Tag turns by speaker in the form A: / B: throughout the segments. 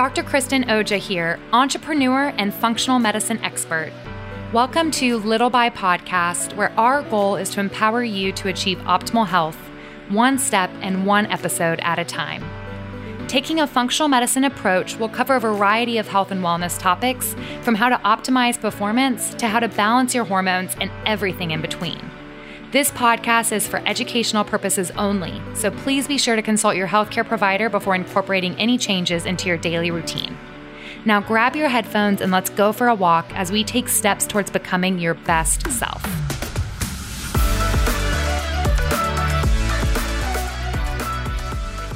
A: Dr. Kristen Oja here, entrepreneur and functional medicine expert. Welcome to Little by Podcast, where our goal is to empower you to achieve optimal health, one step and one episode at a time. Taking a functional medicine approach will cover a variety of health and wellness topics, from how to optimize performance to how to balance your hormones and everything in between. This podcast is for educational purposes only, so please be sure to consult your healthcare provider before incorporating any changes into your daily routine. Now grab your headphones and let's go for a walk as we take steps towards becoming your best self.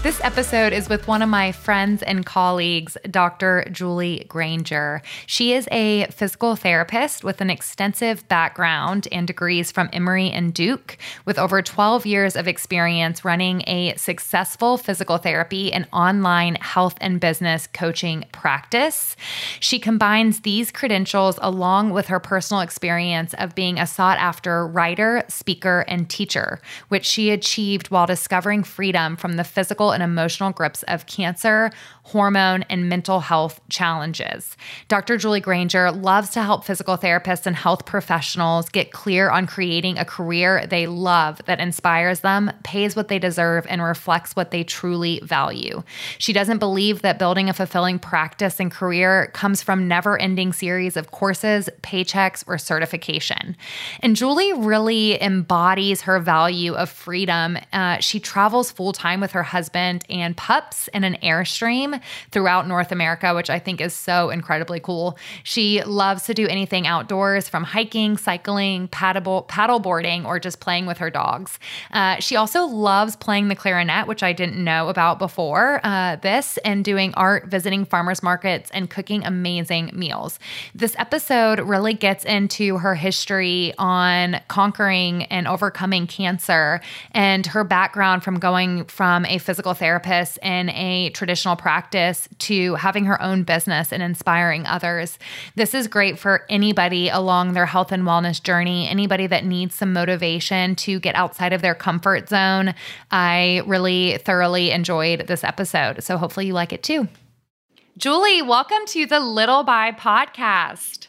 A: This episode is with one of my friends and colleagues, Dr. Julie Granger. She is a physical therapist with an extensive background and degrees from Emory and Duke, with over 12 years of experience running a successful physical therapy and online health and business coaching practice. She combines these credentials along with her personal experience of being a sought after writer, speaker, and teacher, which she achieved while discovering freedom from the physical and emotional grips of cancer, hormone, and mental health challenges. Dr. Julie Granger loves to help physical therapists and health professionals get clear on creating a career they love that inspires them, pays what they deserve, and reflects what they truly value. She doesn't believe that building a fulfilling practice and career comes from never ending series of courses, paychecks, or certification. And Julie really embodies her value of freedom. Uh, she travels full time with her husband and pups in an Airstream throughout North America, which I think is so incredibly cool. She loves to do anything outdoors from hiking, cycling, paddle, paddle boarding, or just playing with her dogs. Uh, she also loves playing the clarinet, which I didn't know about before uh, this, and doing art, visiting farmers markets, and cooking amazing meals. This episode really gets into her history on conquering and overcoming cancer and her background from going from a physical therapist in a traditional practice to having her own business and inspiring others. This is great for anybody along their health and wellness journey, anybody that needs some motivation to get outside of their comfort zone. I really thoroughly enjoyed this episode. So hopefully you like it too. Julie, welcome to the Little by podcast.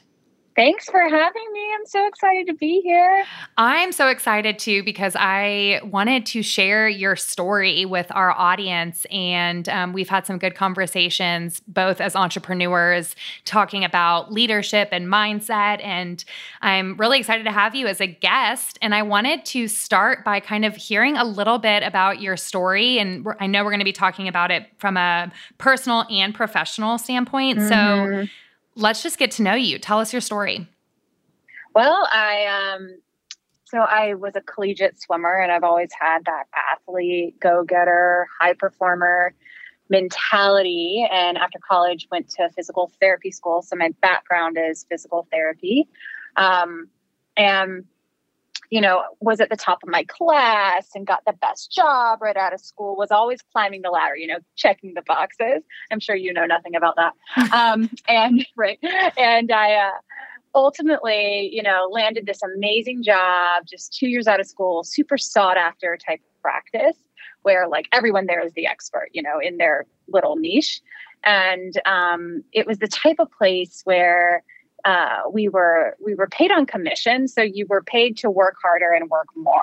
B: Thanks for having me. I'm so excited to be here.
A: I'm so excited too because I wanted to share your story with our audience. And um, we've had some good conversations, both as entrepreneurs, talking about leadership and mindset. And I'm really excited to have you as a guest. And I wanted to start by kind of hearing a little bit about your story. And I know we're going to be talking about it from a personal and professional standpoint. Mm-hmm. So, let's just get to know you. Tell us your story.
B: Well, I um so I was a collegiate swimmer and I've always had that athlete, go-getter, high performer mentality and after college went to physical therapy school so my background is physical therapy um, and you know, was at the top of my class and got the best job right out of school, was always climbing the ladder, you know, checking the boxes. I'm sure you know nothing about that. um, and right. And I uh, ultimately, you know, landed this amazing job just two years out of school, super sought after type of practice where like everyone there is the expert, you know, in their little niche. And um, it was the type of place where uh, we were we were paid on commission, so you were paid to work harder and work more.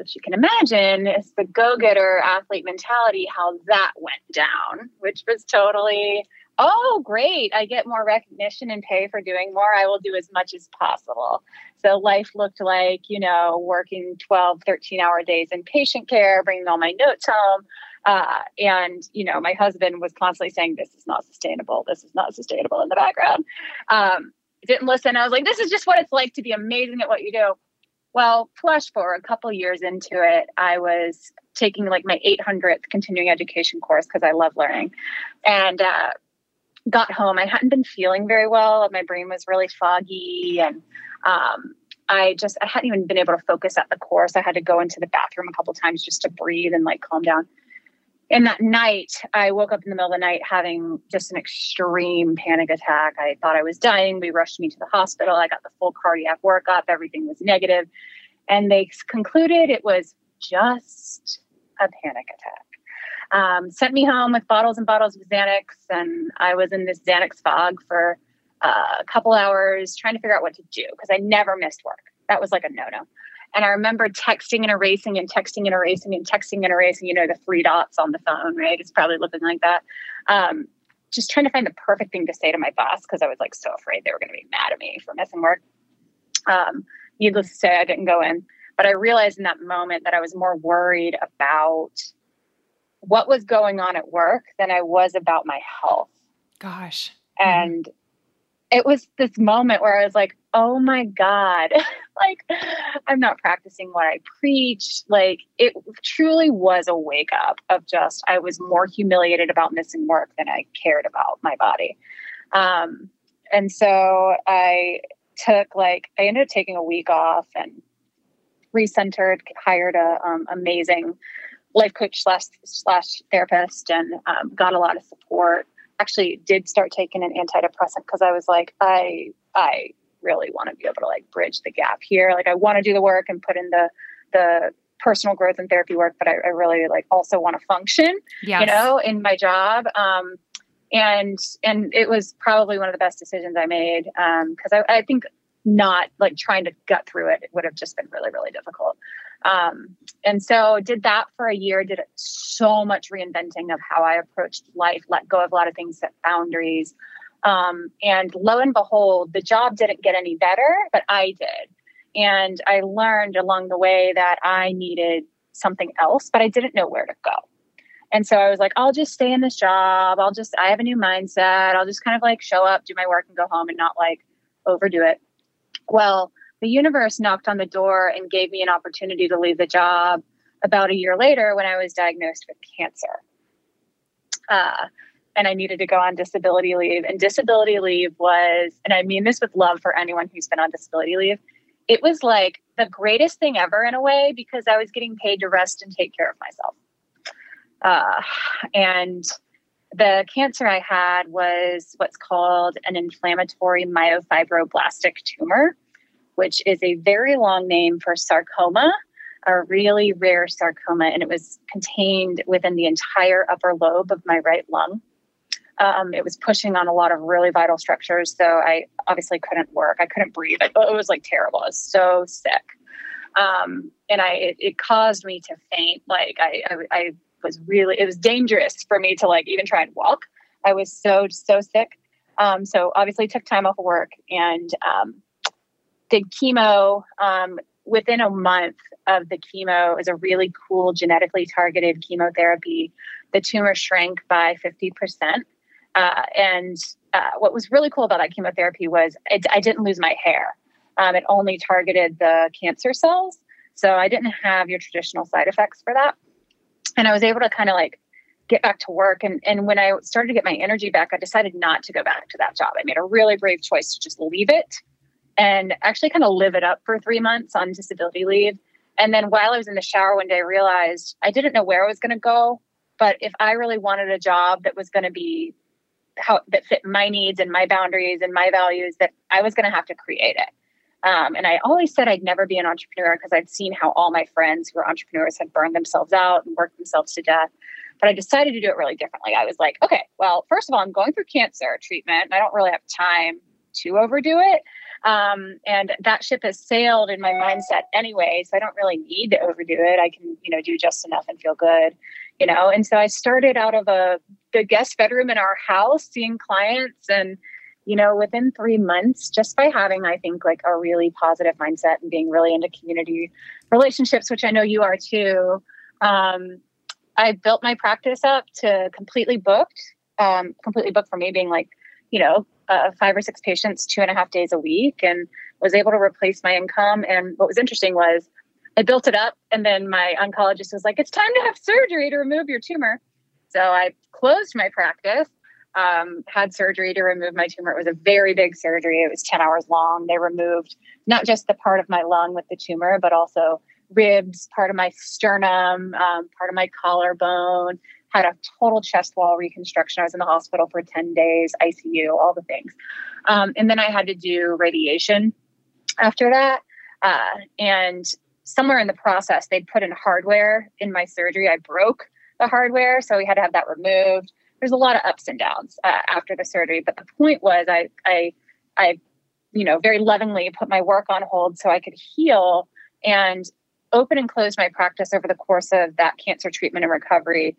B: As you can imagine, it's the go-getter athlete mentality, how that went down, which was totally, oh, great. I get more recognition and pay for doing more. I will do as much as possible. So life looked like, you know, working 12, 13 hour days in patient care, bringing all my notes home, uh, and, you know, my husband was constantly saying, this is not sustainable. This is not sustainable in the background. Um, didn't listen. I was like, this is just what it's like to be amazing at what you do. Well, flash forward a couple years into it, I was taking like my 800th continuing education course because I love learning. And, uh, got home i hadn't been feeling very well my brain was really foggy and um, i just i hadn't even been able to focus at the course i had to go into the bathroom a couple times just to breathe and like calm down and that night i woke up in the middle of the night having just an extreme panic attack. I thought i was dying. We rushed me to the hospital. I got the full cardiac workup. Everything was negative. And they concluded it was just a panic attack. Um, sent me home with bottles and bottles of Xanax, and I was in this Xanax fog for uh, a couple hours trying to figure out what to do because I never missed work. That was like a no no. And I remember texting and erasing and texting and erasing and texting and erasing, you know, the three dots on the phone, right? It's probably looking like that. Um, just trying to find the perfect thing to say to my boss because I was like so afraid they were going to be mad at me for missing work. Um, needless to say, I didn't go in, but I realized in that moment that I was more worried about what was going on at work than I was about my health.
A: Gosh.
B: And it was this moment where I was like, oh my God, like I'm not practicing what I preach. Like it truly was a wake up of just, I was more humiliated about missing work than I cared about my body. Um, and so I took like, I ended up taking a week off and recentered, hired a um, amazing life coach slash slash therapist and um, got a lot of support actually did start taking an antidepressant because I was like, I I really want to be able to like bridge the gap here. Like I want to do the work and put in the the personal growth and therapy work, but I, I really like also want to function, yes. you know, in my job. Um, and and it was probably one of the best decisions I made because um, I, I think not like trying to gut through it, it would have just been really really difficult. Um, and so did that for a year, did so much reinventing of how I approached life, let go of a lot of things, set boundaries. Um, and lo and behold, the job didn't get any better, but I did. And I learned along the way that I needed something else, but I didn't know where to go. And so I was like, I'll just stay in this job. I'll just, I have a new mindset. I'll just kind of like show up, do my work, and go home and not like overdo it. Well, the universe knocked on the door and gave me an opportunity to leave the job about a year later when I was diagnosed with cancer. Uh, and I needed to go on disability leave. And disability leave was, and I mean this with love for anyone who's been on disability leave, it was like the greatest thing ever in a way because I was getting paid to rest and take care of myself. Uh, and the cancer I had was what's called an inflammatory myofibroblastic tumor which is a very long name for sarcoma, a really rare sarcoma, and it was contained within the entire upper lobe of my right lung. Um, it was pushing on a lot of really vital structures, so I obviously couldn't work. I couldn't breathe. It, it was like terrible. I was so sick, um, and I it, it, caused me to faint. Like I, I, I was really it was dangerous for me to like even try and walk. I was so so sick. Um, so obviously took time off of work and um, did chemo um, within a month of the chemo. Was a really cool genetically targeted chemotherapy. The tumor shrank by 50%. Uh, and uh, what was really cool about that chemotherapy was it, I didn't lose my hair. Um, it only targeted the cancer cells. So I didn't have your traditional side effects for that. And I was able to kind of like get back to work. And, and when I started to get my energy back, I decided not to go back to that job. I made a really brave choice to just leave it and actually kind of live it up for three months on disability leave. And then while I was in the shower one day, I realized I didn't know where I was going to go. But if I really wanted a job that was going to be how that fit my needs and my boundaries and my values, that I was going to have to create it. Um, and I always said I'd never be an entrepreneur because I'd seen how all my friends who were entrepreneurs had burned themselves out and worked themselves to death. But I decided to do it really differently. I was like, okay, well, first of all, I'm going through cancer treatment and I don't really have time to overdo it. Um, and that ship has sailed in my mindset anyway. So I don't really need to overdo it. I can, you know, do just enough and feel good, you know. And so I started out of a the guest bedroom in our house, seeing clients and you know, within three months, just by having, I think, like a really positive mindset and being really into community relationships, which I know you are too, um, I built my practice up to completely booked, um, completely booked for me being like, you know, uh, five or six patients two and a half days a week and was able to replace my income. And what was interesting was I built it up, and then my oncologist was like, It's time to have surgery to remove your tumor. So I closed my practice, um, had surgery to remove my tumor. It was a very big surgery, it was 10 hours long. They removed not just the part of my lung with the tumor, but also ribs, part of my sternum, um, part of my collarbone, had a total chest wall reconstruction. I was in the hospital for 10 days, ICU, all the things. Um, and then I had to do radiation after that. Uh, and somewhere in the process, they'd put in hardware in my surgery. I broke the hardware. So we had to have that removed. There's a lot of ups and downs uh, after the surgery. But the point was, I, I, I, you know, very lovingly put my work on hold so I could heal and open and close my practice over the course of that cancer treatment and recovery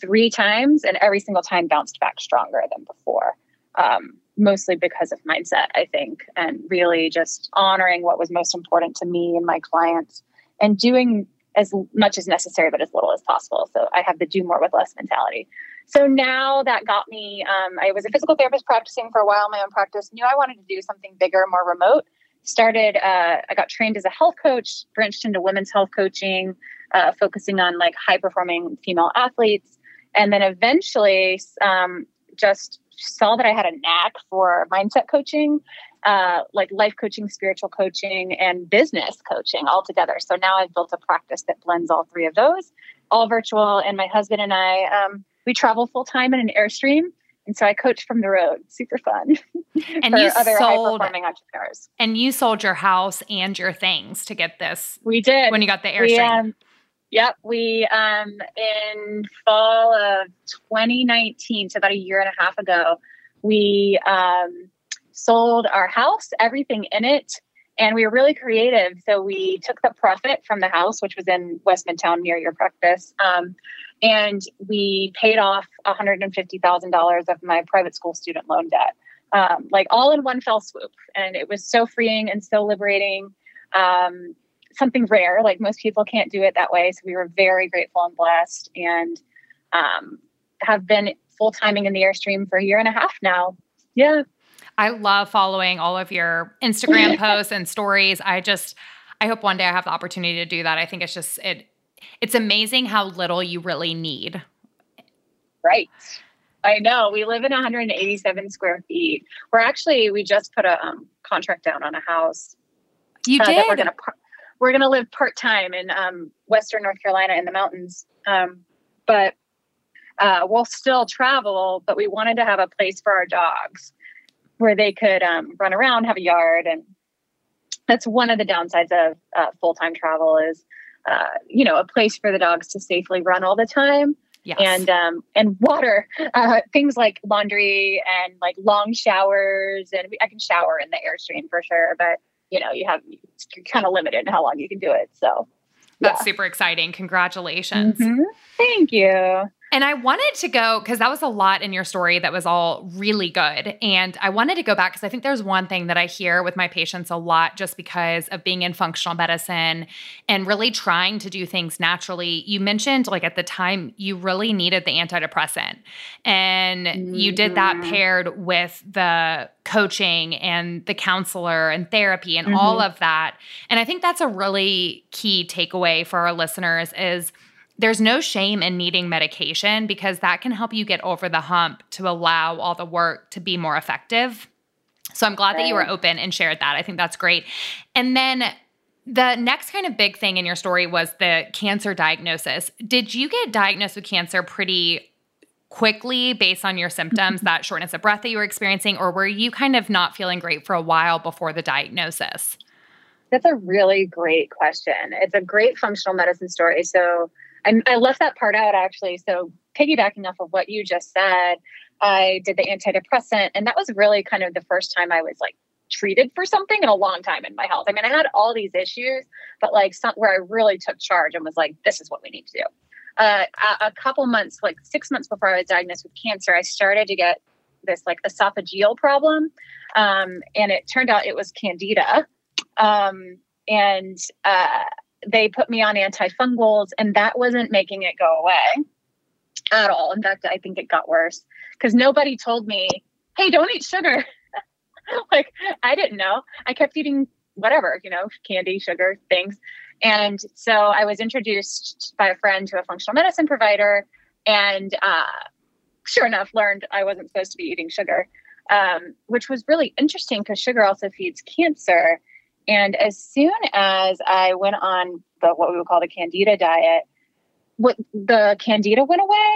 B: three times, and every single time bounced back stronger than before. Um, mostly because of mindset, I think, and really just honoring what was most important to me and my clients and doing as much as necessary, but as little as possible. So I have the do more with less mentality. So now that got me, um, I was a physical therapist practicing for a while my own practice, knew I wanted to do something bigger, more remote. Started, uh, I got trained as a health coach, branched into women's health coaching, uh, focusing on like high performing female athletes. And then eventually um, just saw that I had a knack for mindset coaching, uh, like life coaching, spiritual coaching, and business coaching all together. So now I've built a practice that blends all three of those, all virtual. And my husband and I, um, we travel full time in an Airstream. And so I coach from the road. Super fun.
A: And you other sold performing entrepreneurs. And you sold your house and your things to get this.
B: We did
A: when you got the Airstream. We, um,
B: Yep, we um in fall of 2019, so about a year and a half ago, we um sold our house, everything in it, and we were really creative. So we took the profit from the house, which was in West Midtown near your practice, um, and we paid off $150,000 of my private school student loan debt, um, like all in one fell swoop. And it was so freeing and so liberating. Um, something rare. Like most people can't do it that way. So we were very grateful and blessed and um, have been full timing in the Airstream for a year and a half now. Yeah.
A: I love following all of your Instagram posts and stories. I just, I hope one day I have the opportunity to do that. I think it's just, it, it's amazing how little you really need.
B: Right. I know. We live in 187 square feet. We're actually, we just put a um, contract down on a house.
A: You uh, did?
B: we're going to we're going to live part time in um, Western North Carolina in the mountains. Um, but uh, we'll still travel, but we wanted to have a place for our dogs where they could um, run around, have a yard. And that's one of the downsides of uh, full time travel is, uh, you know, a place for the dogs to safely run all the time. Yes. And um, and water, uh, things like laundry and like long showers, and I can shower in the airstream for sure. But you know, you have you're kind of limited in how long you can do it. So
A: that's yeah. super exciting. Congratulations.
B: Mm-hmm. Thank you.
A: And I wanted to go because that was a lot in your story that was all really good. And I wanted to go back because I think there's one thing that I hear with my patients a lot just because of being in functional medicine and really trying to do things naturally. You mentioned, like, at the time, you really needed the antidepressant. And mm-hmm. you did that mm-hmm. paired with the coaching and the counselor and therapy and mm-hmm. all of that. And I think that's a really key takeaway for our listeners is – there's no shame in needing medication because that can help you get over the hump to allow all the work to be more effective. So I'm glad right. that you were open and shared that. I think that's great. And then the next kind of big thing in your story was the cancer diagnosis. Did you get diagnosed with cancer pretty quickly based on your symptoms, that shortness of breath that you were experiencing, or were you kind of not feeling great for a while before the diagnosis?
B: That's a really great question. It's a great functional medicine story. So I, I left that part out actually. So piggybacking off of what you just said, I did the antidepressant, and that was really kind of the first time I was like treated for something in a long time in my health. I mean, I had all these issues, but like some, where I really took charge and was like, this is what we need to do. Uh, a, a couple months, like six months before I was diagnosed with cancer, I started to get this like esophageal problem. Um, and it turned out it was candida. Um, and uh, they put me on antifungals, and that wasn't making it go away at all. In fact, I think it got worse because nobody told me, hey, don't eat sugar. like, I didn't know. I kept eating whatever, you know, candy, sugar, things. And so I was introduced by a friend to a functional medicine provider, and uh, sure enough, learned I wasn't supposed to be eating sugar, um, which was really interesting because sugar also feeds cancer. And as soon as I went on the what we would call the candida diet, what the candida went away,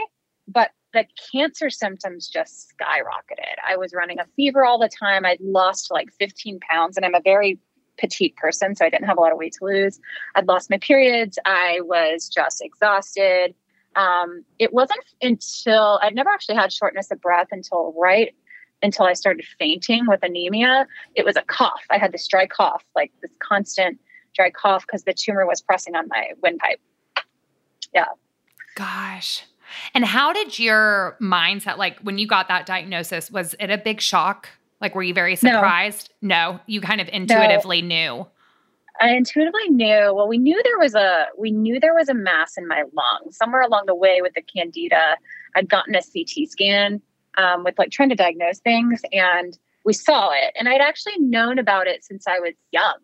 B: but the cancer symptoms just skyrocketed. I was running a fever all the time. I'd lost like 15 pounds, and I'm a very petite person, so I didn't have a lot of weight to lose. I'd lost my periods. I was just exhausted. Um, it wasn't until I'd never actually had shortness of breath until right until I started fainting with anemia. It was a cough. I had this dry cough, like this constant dry cough because the tumor was pressing on my windpipe. Yeah.
A: Gosh. And how did your mindset, like when you got that diagnosis, was it a big shock? Like, were you very surprised? No, no you kind of intuitively no. knew.
B: I intuitively knew. Well, we knew there was a we knew there was a mass in my lung somewhere along the way with the candida. I'd gotten a CT scan um, with like trying to diagnose things, and we saw it. And I'd actually known about it since I was young.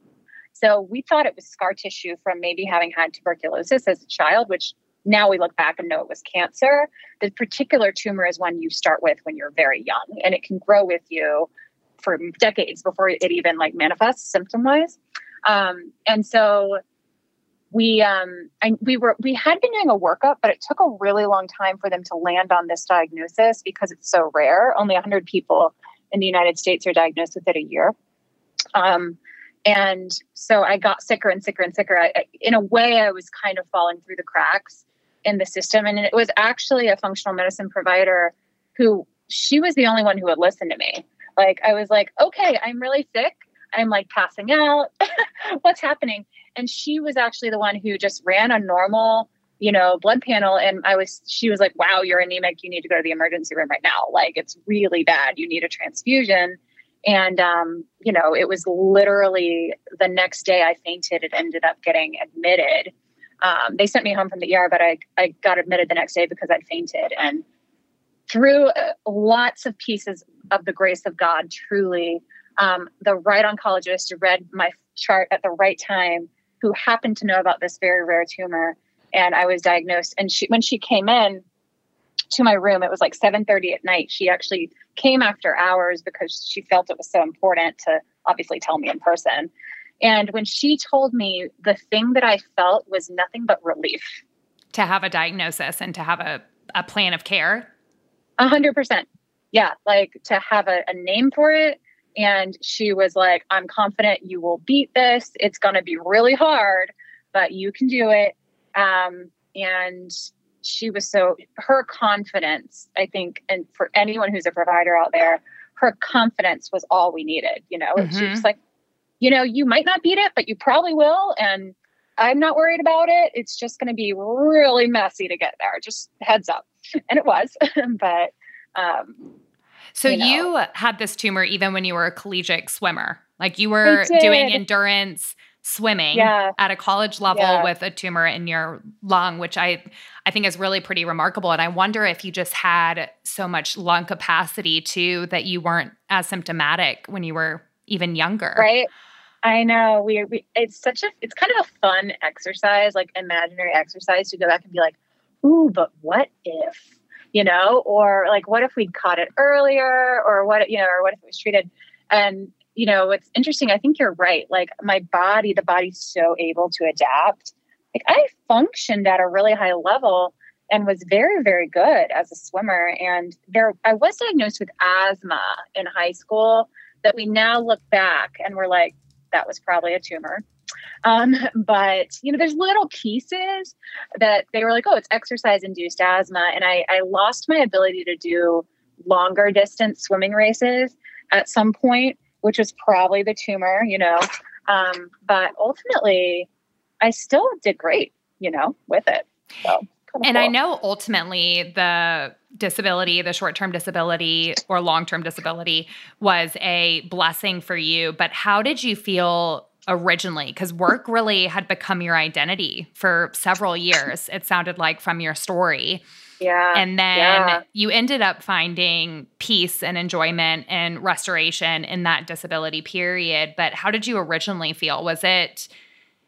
B: So we thought it was scar tissue from maybe having had tuberculosis as a child, which now we look back and know it was cancer. The particular tumor is one you start with when you're very young, and it can grow with you for decades before it even like manifests symptom wise. Um, and so we um, I, we were we had been doing a workup, but it took a really long time for them to land on this diagnosis because it's so rare. Only 100 people in the United States are diagnosed with it a year. Um, and so I got sicker and sicker and sicker. I, in a way, I was kind of falling through the cracks in the system. And it was actually a functional medicine provider who she was the only one who would listen to me. Like, I was like, okay, I'm really sick. I'm like passing out. What's happening? And she was actually the one who just ran a normal, you know, blood panel. And I was, she was like, wow, you're anemic. You need to go to the emergency room right now. Like, it's really bad. You need a transfusion. And, um, you know, it was literally the next day I fainted and ended up getting admitted. Um, they sent me home from the ER, but I, I got admitted the next day because I fainted. And through uh, lots of pieces of the grace of God, truly, um, the right oncologist read my chart at the right time, who happened to know about this very rare tumor, and I was diagnosed. And she, when she came in to my room, it was like 7:30 at night. She actually came after hours because she felt it was so important to obviously tell me in person. And when she told me, the thing that I felt was nothing but relief.
A: To have a diagnosis and to have a, a plan of care?
B: A hundred percent. Yeah. Like to have a, a name for it. And she was like, I'm confident you will beat this. It's going to be really hard, but you can do it. Um, and she was so, her confidence, I think, and for anyone who's a provider out there, her confidence was all we needed. You know, mm-hmm. she was like, you know, you might not beat it, but you probably will. And I'm not worried about it. It's just going to be really messy to get there. Just heads up. And it was, but, um,
A: so you, know. you, had this tumor even when you were a collegiate swimmer. Like you were doing endurance swimming yeah. at a college level yeah. with a tumor in your lung, which I I think is really pretty remarkable. And I wonder if you just had so much lung capacity too that you weren't as symptomatic when you were even younger.
B: Right. I know we, we it's such a it's kind of a fun exercise, like imaginary exercise to go back and be like, ooh, but what if, you know, or like what if we'd caught it earlier, or what you know, or what if it was treated? And you know, it's interesting. I think you're right. Like my body, the body's so able to adapt. Like I functioned at a really high level and was very, very good as a swimmer. And there, I was diagnosed with asthma in high school that we now look back and we're like, that was probably a tumor. Um, but you know, there's little pieces that they were like, oh, it's exercise induced asthma. And I, I lost my ability to do longer distance swimming races at some point, which was probably the tumor, you know. Um, but ultimately, I still did great, you know, with it. So
A: and cool. I know ultimately the disability, the short term disability or long term disability was a blessing for you. But how did you feel originally? Because work really had become your identity for several years, it sounded like from your story.
B: Yeah.
A: And then
B: yeah.
A: you ended up finding peace and enjoyment and restoration in that disability period. But how did you originally feel? Was it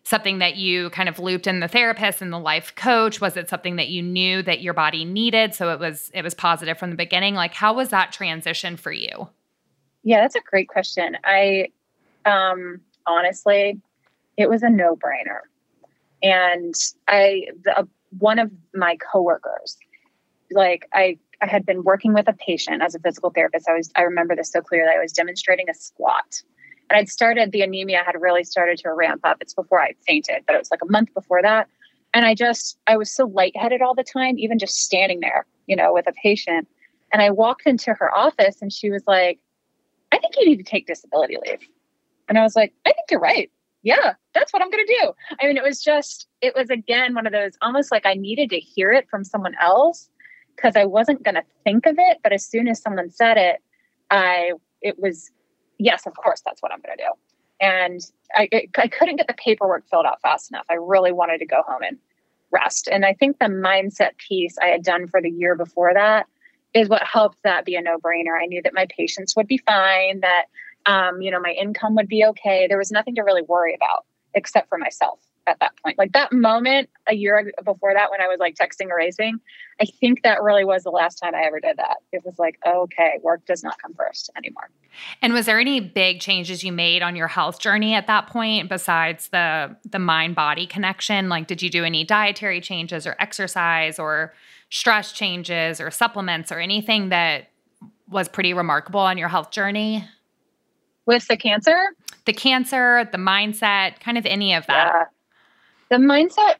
A: something that you kind of looped in the therapist and the life coach? Was it something that you knew that your body needed so it was it was positive from the beginning? Like how was that transition for you?
B: Yeah, that's a great question. I um honestly, it was a no-brainer. And I the, uh, one of my coworkers like I I had been working with a patient as a physical therapist. I was I remember this so clearly. I was demonstrating a squat and I'd started, the anemia had really started to ramp up. It's before I fainted, but it was like a month before that. And I just, I was so lightheaded all the time, even just standing there, you know, with a patient. And I walked into her office and she was like, I think you need to take disability leave. And I was like, I think you're right. Yeah, that's what I'm going to do. I mean, it was just, it was again one of those almost like I needed to hear it from someone else because I wasn't going to think of it. But as soon as someone said it, I, it was, yes, of course, that's what I'm going to do. And I, I couldn't get the paperwork filled out fast enough. I really wanted to go home and rest. And I think the mindset piece I had done for the year before that is what helped that be a no brainer. I knew that my patients would be fine, that, um, you know, my income would be okay. There was nothing to really worry about except for myself at that point. Like that moment a year before that, when I was like texting or racing, I think that really was the last time I ever did that. It was like, okay, work does not come first anymore.
A: And was there any big changes you made on your health journey at that point besides the the mind body connection? Like, did you do any dietary changes or exercise or stress changes or supplements or anything that was pretty remarkable on your health journey?
B: With the cancer?
A: The cancer, the mindset, kind of any of that. Yeah.
B: The mindset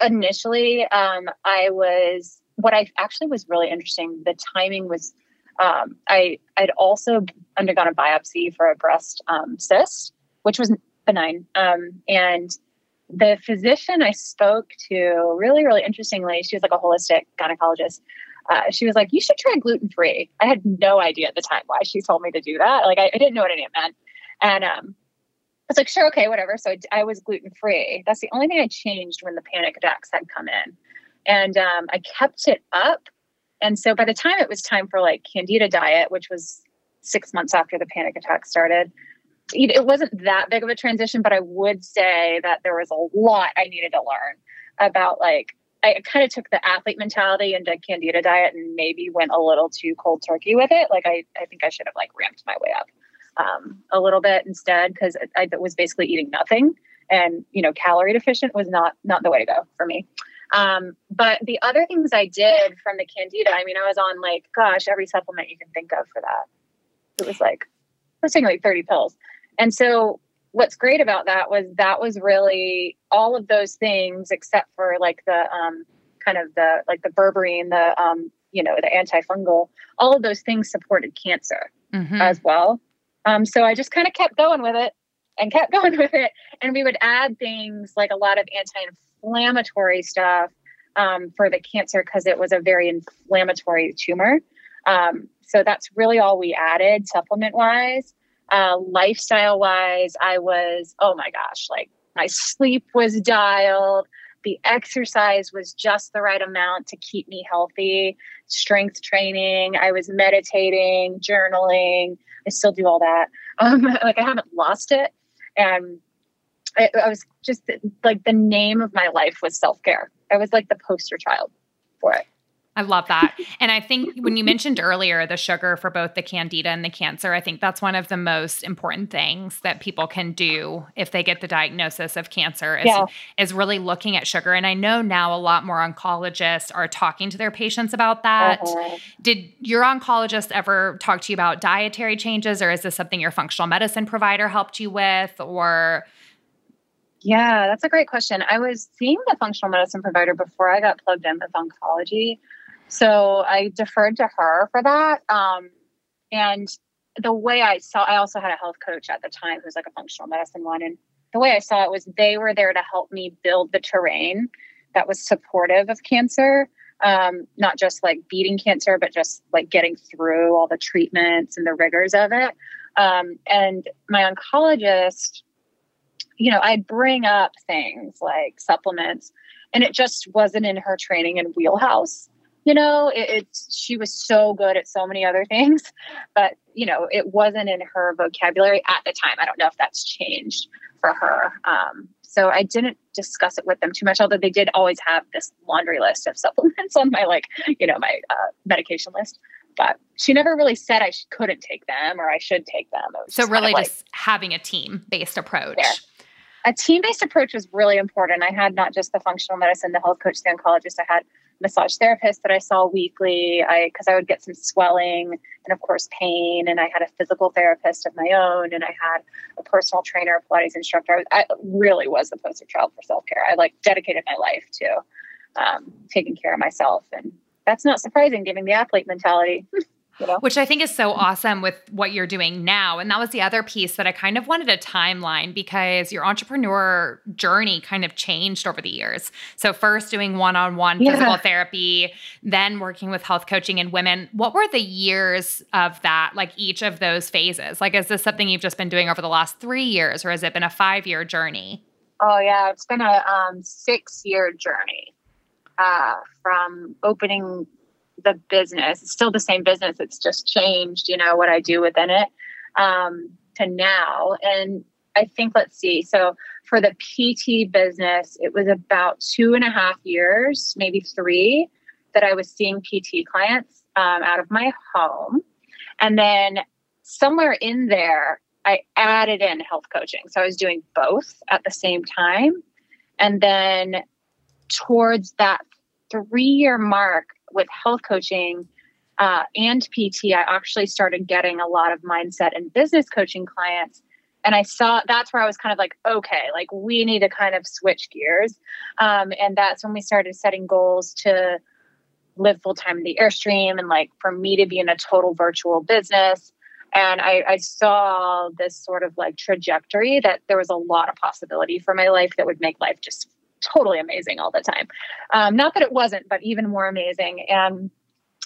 B: initially, um, I was what I actually was really interesting. The timing was um, I I'd also undergone a biopsy for a breast um, cyst, which was benign, um, and the physician I spoke to really really interestingly, she was like a holistic gynecologist. Uh, she was like, "You should try gluten free." I had no idea at the time why she told me to do that. Like I, I didn't know what any of it meant, and um, was like, sure, okay, whatever. So I, I was gluten free. That's the only thing I changed when the panic attacks had come in. And um, I kept it up. And so by the time it was time for like Candida diet, which was six months after the panic attack started, it wasn't that big of a transition, but I would say that there was a lot I needed to learn about like, I kind of took the athlete mentality and into Candida diet and maybe went a little too cold turkey with it. Like I, I think I should have like ramped my way up um, a little bit instead because I, I was basically eating nothing, and you know, calorie deficient was not not the way to go for me. Um, but the other things I did from the candida, I mean, I was on like, gosh, every supplement you can think of for that. It was like, I was taking like 30 pills. And so what's great about that was that was really all of those things except for like the um, kind of the like the berberine, the um, you know, the antifungal, all of those things supported cancer mm-hmm. as well. Um, so I just kind of kept going with it and kept going with it. And we would add things like a lot of anti inflammatory stuff um, for the cancer because it was a very inflammatory tumor. Um, so that's really all we added supplement wise. Uh, lifestyle wise, I was, oh my gosh, like my sleep was dialed. The exercise was just the right amount to keep me healthy. Strength training, I was meditating, journaling, I still do all that. Um, like I haven't lost it. And I, I was just like the name of my life was self care. I was like the poster child for it.
A: I love that. And I think when you mentioned earlier the sugar for both the candida and the cancer, I think that's one of the most important things that people can do if they get the diagnosis of cancer is, yeah. is really looking at sugar. And I know now a lot more oncologists are talking to their patients about that. Uh-huh. Did your oncologist ever talk to you about dietary changes or is this something your functional medicine provider helped you with or
B: yeah, that's a great question. I was seeing the functional medicine provider before I got plugged in with oncology. So I deferred to her for that. Um, and the way I saw, I also had a health coach at the time who was like a functional medicine one. And the way I saw it was they were there to help me build the terrain that was supportive of cancer. Um, not just like beating cancer, but just like getting through all the treatments and the rigors of it. Um, and my oncologist, you know, I'd bring up things like supplements, and it just wasn't in her training and wheelhouse you know it, it's she was so good at so many other things but you know it wasn't in her vocabulary at the time i don't know if that's changed for her um, so i didn't discuss it with them too much although they did always have this laundry list of supplements on my like you know my uh, medication list but she never really said I couldn't take them or I should take them.
A: So really, kind of just like, having a team based approach. Yeah.
B: A team based approach was really important. I had not just the functional medicine, the health coach, the oncologist. I had massage therapist that I saw weekly. I because I would get some swelling and of course pain, and I had a physical therapist of my own, and I had a personal trainer, Pilates instructor. I, I really was the poster child for self care. I like dedicated my life to um, taking care of myself, and that's not surprising given the athlete mentality.
A: You know? Which I think is so awesome with what you're doing now. And that was the other piece that I kind of wanted a timeline because your entrepreneur journey kind of changed over the years. So, first doing one on one physical therapy, then working with health coaching and women. What were the years of that, like each of those phases? Like, is this something you've just been doing over the last three years or has it been a five year journey?
B: Oh, yeah. It's been a um, six year journey uh, from opening the business. It's still the same business. It's just changed, you know, what I do within it um, to now. And I think, let's see. So for the PT business, it was about two and a half years, maybe three, that I was seeing PT clients um, out of my home. And then somewhere in there, I added in health coaching. So I was doing both at the same time. And then towards that three year mark, with health coaching uh, and PT, I actually started getting a lot of mindset and business coaching clients. And I saw that's where I was kind of like, okay, like we need to kind of switch gears. Um, and that's when we started setting goals to live full time in the Airstream and like for me to be in a total virtual business. And I, I saw this sort of like trajectory that there was a lot of possibility for my life that would make life just totally amazing all the time. Um, not that it wasn't, but even more amazing. And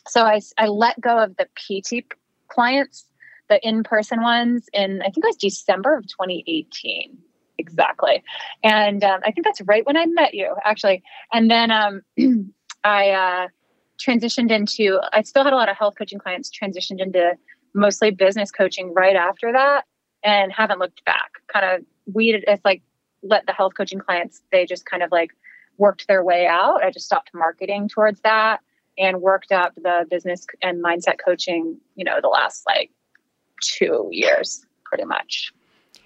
B: so I, I let go of the PT clients, the in person ones, in I think it was December of 2018. Exactly. And um, I think that's right when I met you, actually. And then um, I uh, transitioned into, I still had a lot of health coaching clients, transitioned into mostly business coaching right after that and haven't looked back. Kind of weeded, it's like let the health coaching clients, they just kind of like worked their way out. I just stopped marketing towards that and worked up the business and mindset coaching, you know, the last like two years pretty much.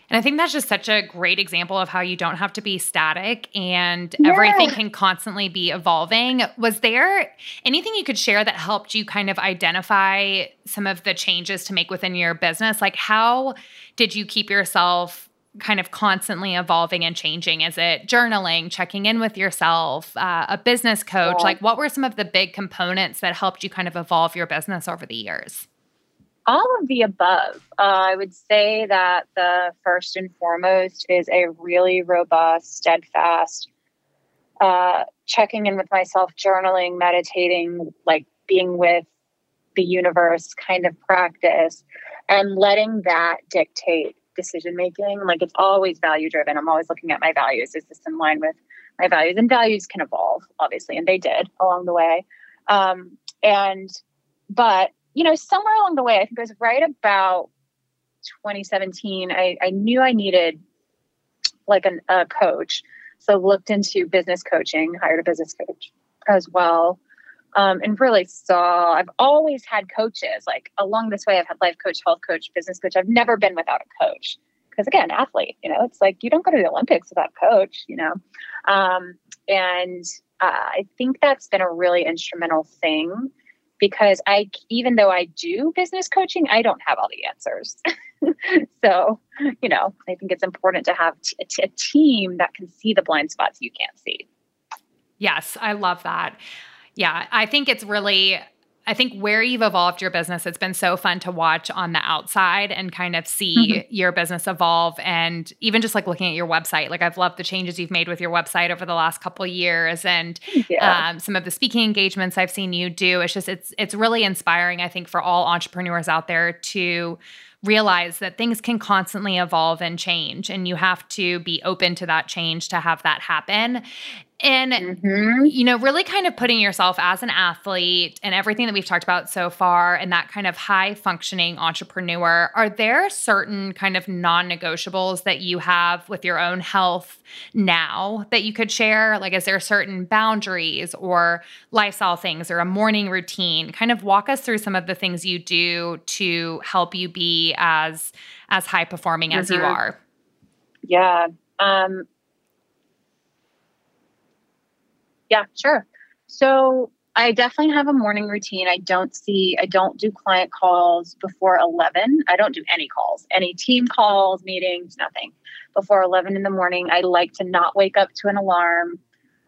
A: And I think that's just such a great example of how you don't have to be static and yeah. everything can constantly be evolving. Was there anything you could share that helped you kind of identify some of the changes to make within your business? Like, how did you keep yourself kind of constantly evolving and changing? Is it journaling, checking in with yourself, uh, a business coach? Yeah. Like, what were some of the big components that helped you kind of evolve your business over the years?
B: All of the above. Uh, I would say that the first and foremost is a really robust, steadfast, uh, checking in with myself, journaling, meditating, like being with the universe kind of practice, and letting that dictate decision making. Like it's always value driven. I'm always looking at my values. Is this in line with my values? And values can evolve, obviously, and they did along the way. Um, and but you know, somewhere along the way, I think it was right about 2017. I, I knew I needed like an, a coach, so looked into business coaching, hired a business coach as well um, and really saw I've always had coaches. Like along this way, I've had life coach, health coach, business coach. I've never been without a coach because again, athlete. You know, it's like you don't go to the Olympics without a coach. You know, um, and uh, I think that's been a really instrumental thing because I, even though I do business coaching, I don't have all the answers. so, you know, I think it's important to have t- a team that can see the blind spots you can't see.
A: Yes, I love that. Yeah, I think it's really I think where you've evolved your business, it's been so fun to watch on the outside and kind of see mm-hmm. your business evolve. And even just like looking at your website, like I've loved the changes you've made with your website over the last couple years, and yeah. um, some of the speaking engagements I've seen you do. It's just it's it's really inspiring. I think for all entrepreneurs out there to realize that things can constantly evolve and change and you have to be open to that change to have that happen and mm-hmm. you know really kind of putting yourself as an athlete and everything that we've talked about so far and that kind of high functioning entrepreneur are there certain kind of non-negotiables that you have with your own health now that you could share like is there certain boundaries or lifestyle things or a morning routine kind of walk us through some of the things you do to help you be as as high performing as mm-hmm. you are
B: yeah um yeah, sure. So I definitely have a morning routine. I don't see, I don't do client calls before 11. I don't do any calls, any team calls, meetings, nothing before 11 in the morning. I like to not wake up to an alarm.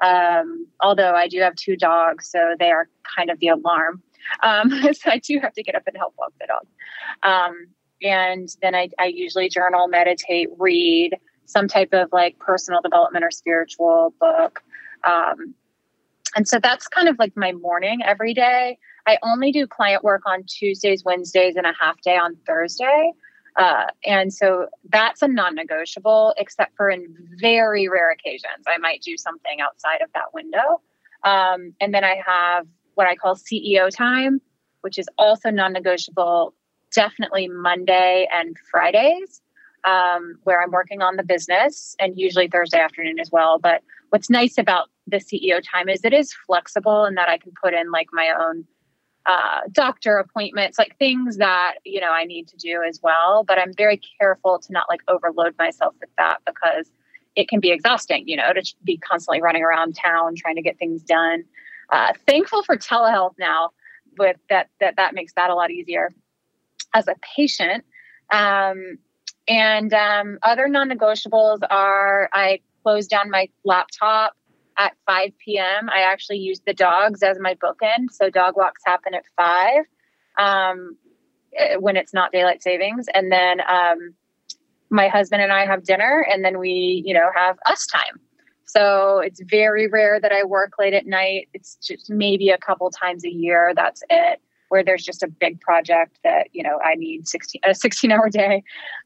B: Um, although I do have two dogs, so they are kind of the alarm. Um, so I do have to get up and help walk the dog. Um, and then I, I usually journal, meditate, read some type of like personal development or spiritual book. Um, and so that's kind of like my morning every day. I only do client work on Tuesdays, Wednesdays, and a half day on Thursday. Uh, and so that's a non negotiable, except for in very rare occasions. I might do something outside of that window. Um, and then I have what I call CEO time, which is also non negotiable, definitely Monday and Fridays, um, where I'm working on the business, and usually Thursday afternoon as well. But what's nice about the CEO time is it is flexible and that I can put in like my own uh, doctor appointments, like things that you know I need to do as well. But I'm very careful to not like overload myself with that because it can be exhausting, you know, to be constantly running around town trying to get things done. Uh, thankful for telehealth now, with that that that makes that a lot easier as a patient. Um, and um, other non-negotiables are I close down my laptop at 5 p.m. I actually use the dogs as my bookend. So dog walks happen at 5 um, eh, when it's not daylight savings. And then um, my husband and I have dinner and then we, you know, have us time. So it's very rare that I work late at night. It's just maybe a couple times a year. That's it. Where there's just a big project that you know I need 16 a 16 hour day,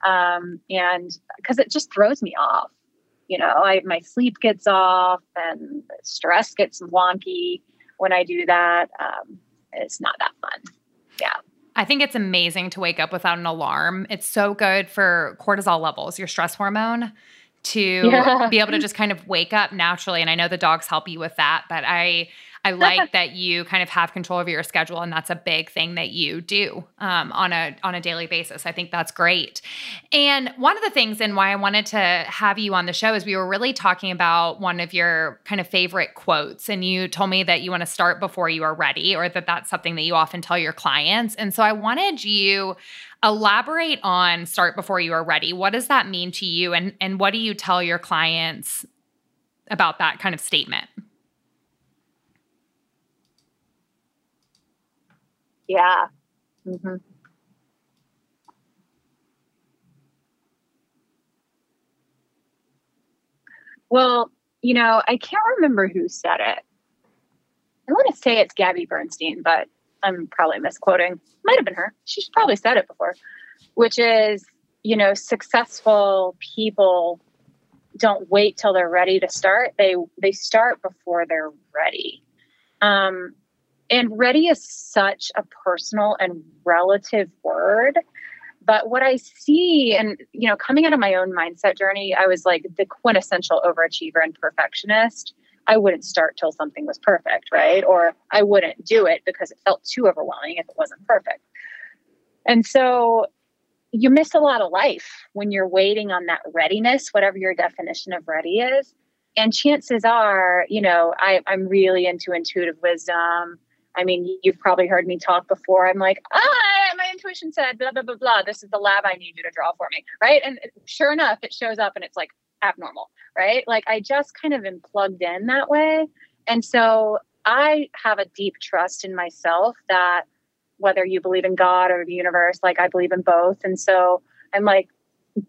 B: um, and because it just throws me off you know I, my sleep gets off and stress gets wonky when i do that um, it's not that fun yeah
A: I think it's amazing to wake up without an alarm. It's so good for cortisol levels, your stress hormone, to yeah. be able to just kind of wake up naturally. And I know the dogs help you with that, but I I like that you kind of have control over your schedule, and that's a big thing that you do um, on a on a daily basis. I think that's great. And one of the things, and why I wanted to have you on the show, is we were really talking about one of your kind of favorite quotes, and you told me that you want to start before you are ready, or that that's something that you often tell your clients. And so I wanted you elaborate on start before you are ready. What does that mean to you, and and what do you tell your clients about that kind of statement?
B: Yeah. Mm-hmm. Well, you know, I can't remember who said it. I want to say it's Gabby Bernstein, but I'm probably misquoting. Might have been her. She's probably said it before, which is, you know, successful people don't wait till they're ready to start. They they start before they're ready. Um, and ready is such a personal and relative word. But what I see, and you know, coming out of my own mindset journey, I was like the quintessential overachiever and perfectionist. I wouldn't start till something was perfect, right? Or I wouldn't do it because it felt too overwhelming if it wasn't perfect. And so you miss a lot of life when you're waiting on that readiness, whatever your definition of ready is. And chances are, you know, I, I'm really into intuitive wisdom. I mean, you've probably heard me talk before. I'm like, ah, my intuition said blah, blah, blah, blah. This is the lab I need you to draw for me. Right. And sure enough, it shows up and it's like abnormal. Right. Like I just kind of am plugged in that way. And so I have a deep trust in myself that whether you believe in God or the universe, like I believe in both. And so I'm like,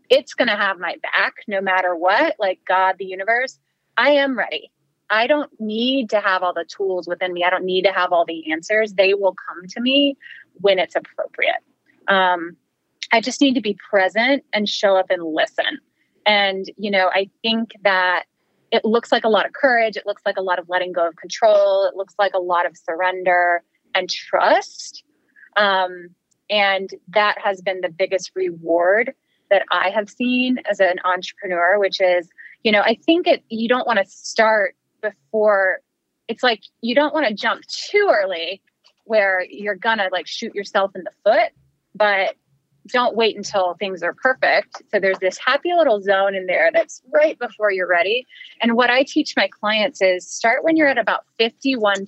B: it's going to have my back no matter what, like God, the universe. I am ready. I don't need to have all the tools within me. I don't need to have all the answers. They will come to me when it's appropriate. Um, I just need to be present and show up and listen. And, you know, I think that it looks like a lot of courage. It looks like a lot of letting go of control. It looks like a lot of surrender and trust. Um, and that has been the biggest reward that I have seen as an entrepreneur, which is, you know, I think it, you don't want to start before it's like you don't want to jump too early where you're gonna like shoot yourself in the foot but don't wait until things are perfect. So there's this happy little zone in there that's right before you're ready. And what I teach my clients is start when you're at about 51%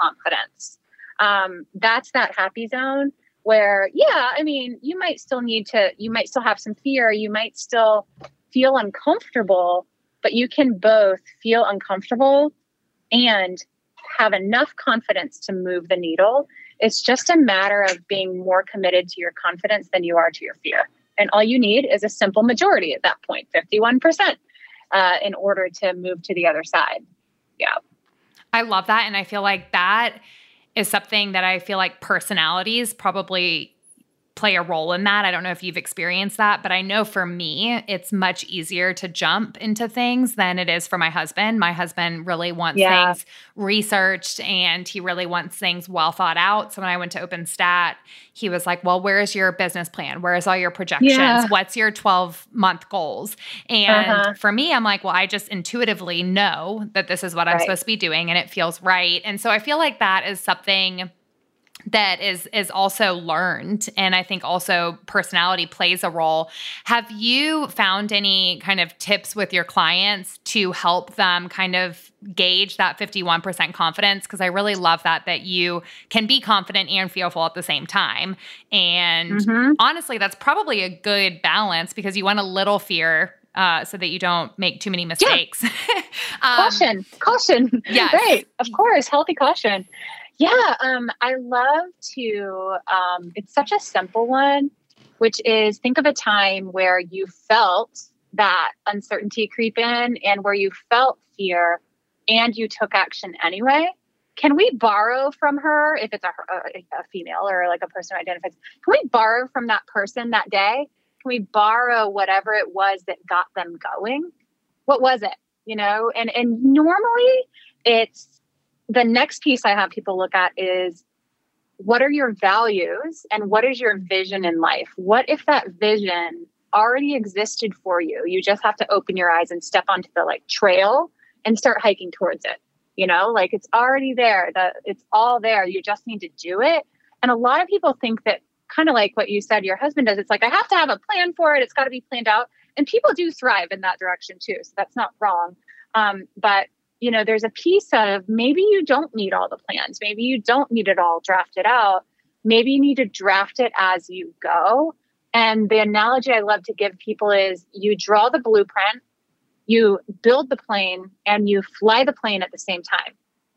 B: confidence. Um, that's that happy zone where, yeah, I mean, you might still need to, you might still have some fear, you might still feel uncomfortable, but you can both feel uncomfortable and have enough confidence to move the needle. It's just a matter of being more committed to your confidence than you are to your fear. And all you need is a simple majority at that point, 51%, uh, in order to move to the other side. Yeah.
A: I love that. And I feel like that is something that I feel like personalities probably play a role in that. I don't know if you've experienced that, but I know for me, it's much easier to jump into things than it is for my husband. My husband really wants yeah. things researched and he really wants things well thought out. So when I went to open Stat, he was like, Well, where's your business plan? Where's all your projections? Yeah. What's your 12 month goals? And uh-huh. for me, I'm like, Well, I just intuitively know that this is what I'm supposed to be doing and it feels right. And so I feel like that is something that is is also learned and i think also personality plays a role have you found any kind of tips with your clients to help them kind of gauge that 51% confidence because i really love that that you can be confident and fearful at the same time and mm-hmm. honestly that's probably a good balance because you want a little fear uh, so that you don't make too many mistakes. Yeah.
B: um, caution, caution. Yeah, right. Of course, healthy caution. Yeah, um, I love to. Um, it's such a simple one, which is think of a time where you felt that uncertainty creep in and where you felt fear and you took action anyway. Can we borrow from her if it's a, a, a female or like a person who identifies? Can we borrow from that person that day? Can we borrow whatever it was that got them going? What was it? You know, and and normally it's the next piece I have people look at is what are your values and what is your vision in life? What if that vision already existed for you? You just have to open your eyes and step onto the like trail and start hiking towards it. You know, like it's already there. The it's all there. You just need to do it. And a lot of people think that kind of like what you said your husband does. It's like I have to have a plan for it. It's got to be planned out. And people do thrive in that direction too. So that's not wrong. Um, but you know, there's a piece of maybe you don't need all the plans. Maybe you don't need it all drafted out. Maybe you need to draft it as you go. And the analogy I love to give people is you draw the blueprint, you build the plane, and you fly the plane at the same time.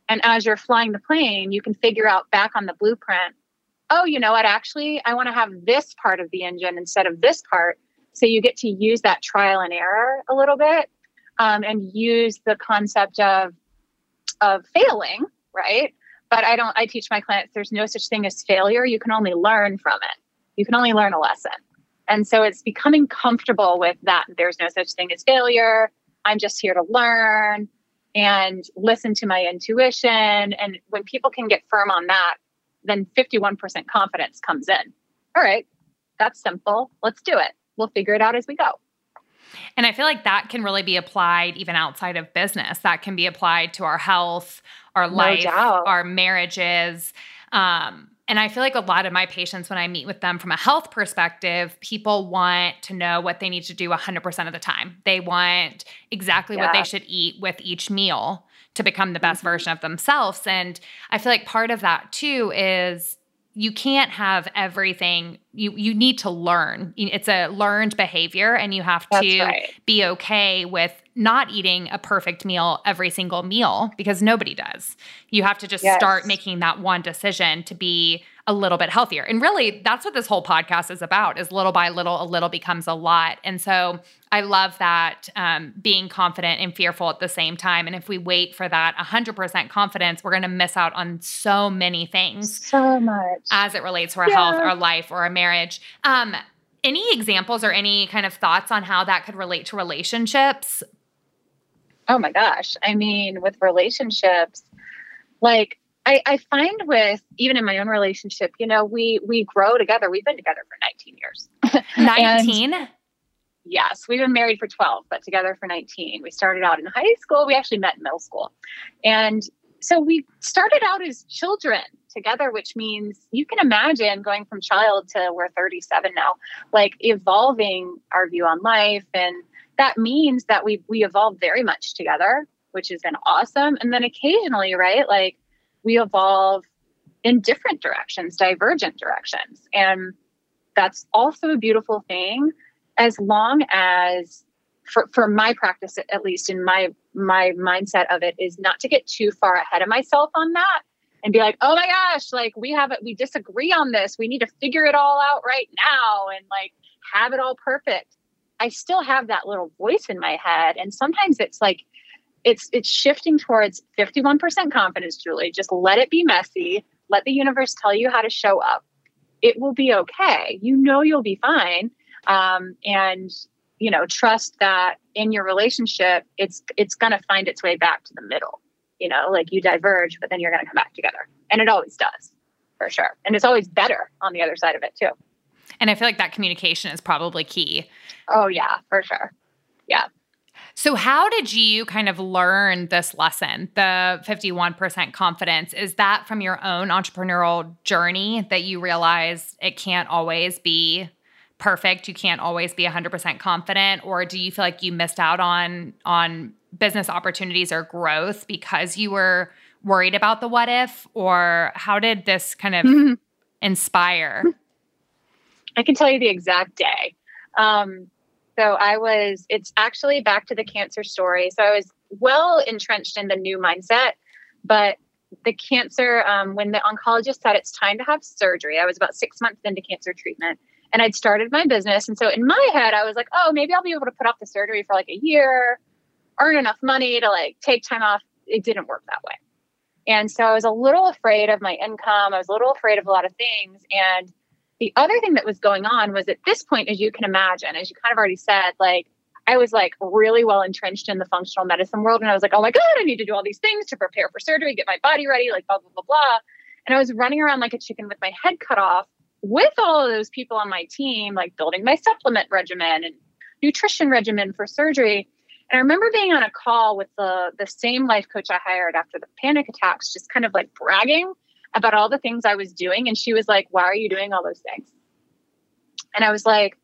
B: And as you're flying the plane, you can figure out back on the blueprint, oh, you know what? Actually, I want to have this part of the engine instead of this part. So you get to use that trial and error a little bit um, and use the concept of of failing, right? But I don't. I teach my clients there's no such thing as failure. You can only learn from it. You can only learn a lesson. And so it's becoming comfortable with that. There's no such thing as failure. I'm just here to learn and listen to my intuition. And when people can get firm on that, then 51% confidence comes in. All right, that's simple. Let's do it. We'll figure it out as we go.
A: And I feel like that can really be applied even outside of business. That can be applied to our health, our no life, doubt. our marriages. Um, and I feel like a lot of my patients, when I meet with them from a health perspective, people want to know what they need to do 100% of the time. They want exactly yeah. what they should eat with each meal to become the best mm-hmm. version of themselves. And I feel like part of that too is you can't have everything you you need to learn it's a learned behavior and you have to right. be okay with not eating a perfect meal every single meal because nobody does you have to just yes. start making that one decision to be a little bit healthier. And really, that's what this whole podcast is about is little by little, a little becomes a lot. And so I love that um, being confident and fearful at the same time. And if we wait for that 100% confidence, we're going to miss out on so many things.
B: So much.
A: As it relates to our yeah. health, our life, or our marriage. Um, any examples or any kind of thoughts on how that could relate to relationships?
B: Oh my gosh. I mean, with relationships, like I, I find with even in my own relationship, you know, we we grow together. We've been together for 19 years.
A: 19?
B: yes, we've been married for 12, but together for 19. We started out in high school. We actually met in middle school. And so we started out as children together, which means you can imagine going from child to we're 37 now, like evolving our view on life. And that means that we we evolve very much together, which has been awesome. And then occasionally, right, like we evolve in different directions, divergent directions. And that's also a beautiful thing as long as for, for my practice at least in my my mindset of it is not to get too far ahead of myself on that and be like oh my gosh like we have it we disagree on this. We need to figure it all out right now and like have it all perfect. I still have that little voice in my head. And sometimes it's like it's it's shifting towards 51% confidence julie. Just let it be messy. Let the universe tell you how to show up. It will be okay. You know you'll be fine. Um, and you know trust that in your relationship it's it's going to find its way back to the middle. You know like you diverge but then you're going to come back together. And it always does for sure. And it's always better on the other side of it too.
A: And i feel like that communication is probably key.
B: Oh yeah for sure. Yeah
A: so, how did you kind of learn this lesson, the 51% confidence? Is that from your own entrepreneurial journey that you realize it can't always be perfect you can't always be 100% confident or do you feel like you missed out on on business opportunities or growth because you were worried about the what if or how did this kind of mm-hmm. inspire
B: i can tell you the exact day um, so i was it's actually back to the cancer story so i was well entrenched in the new mindset but the cancer um, when the oncologist said it's time to have surgery i was about six months into cancer treatment and I'd started my business. And so in my head, I was like, oh, maybe I'll be able to put off the surgery for like a year, earn enough money to like take time off. It didn't work that way. And so I was a little afraid of my income. I was a little afraid of a lot of things. And the other thing that was going on was at this point, as you can imagine, as you kind of already said, like I was like really well entrenched in the functional medicine world. And I was like, oh my God, I need to do all these things to prepare for surgery, get my body ready, like blah, blah, blah, blah. And I was running around like a chicken with my head cut off with all of those people on my team, like building my supplement regimen and nutrition regimen for surgery. And I remember being on a call with the the same life coach I hired after the panic attacks, just kind of like bragging about all the things I was doing. And she was like, Why are you doing all those things? And I was like,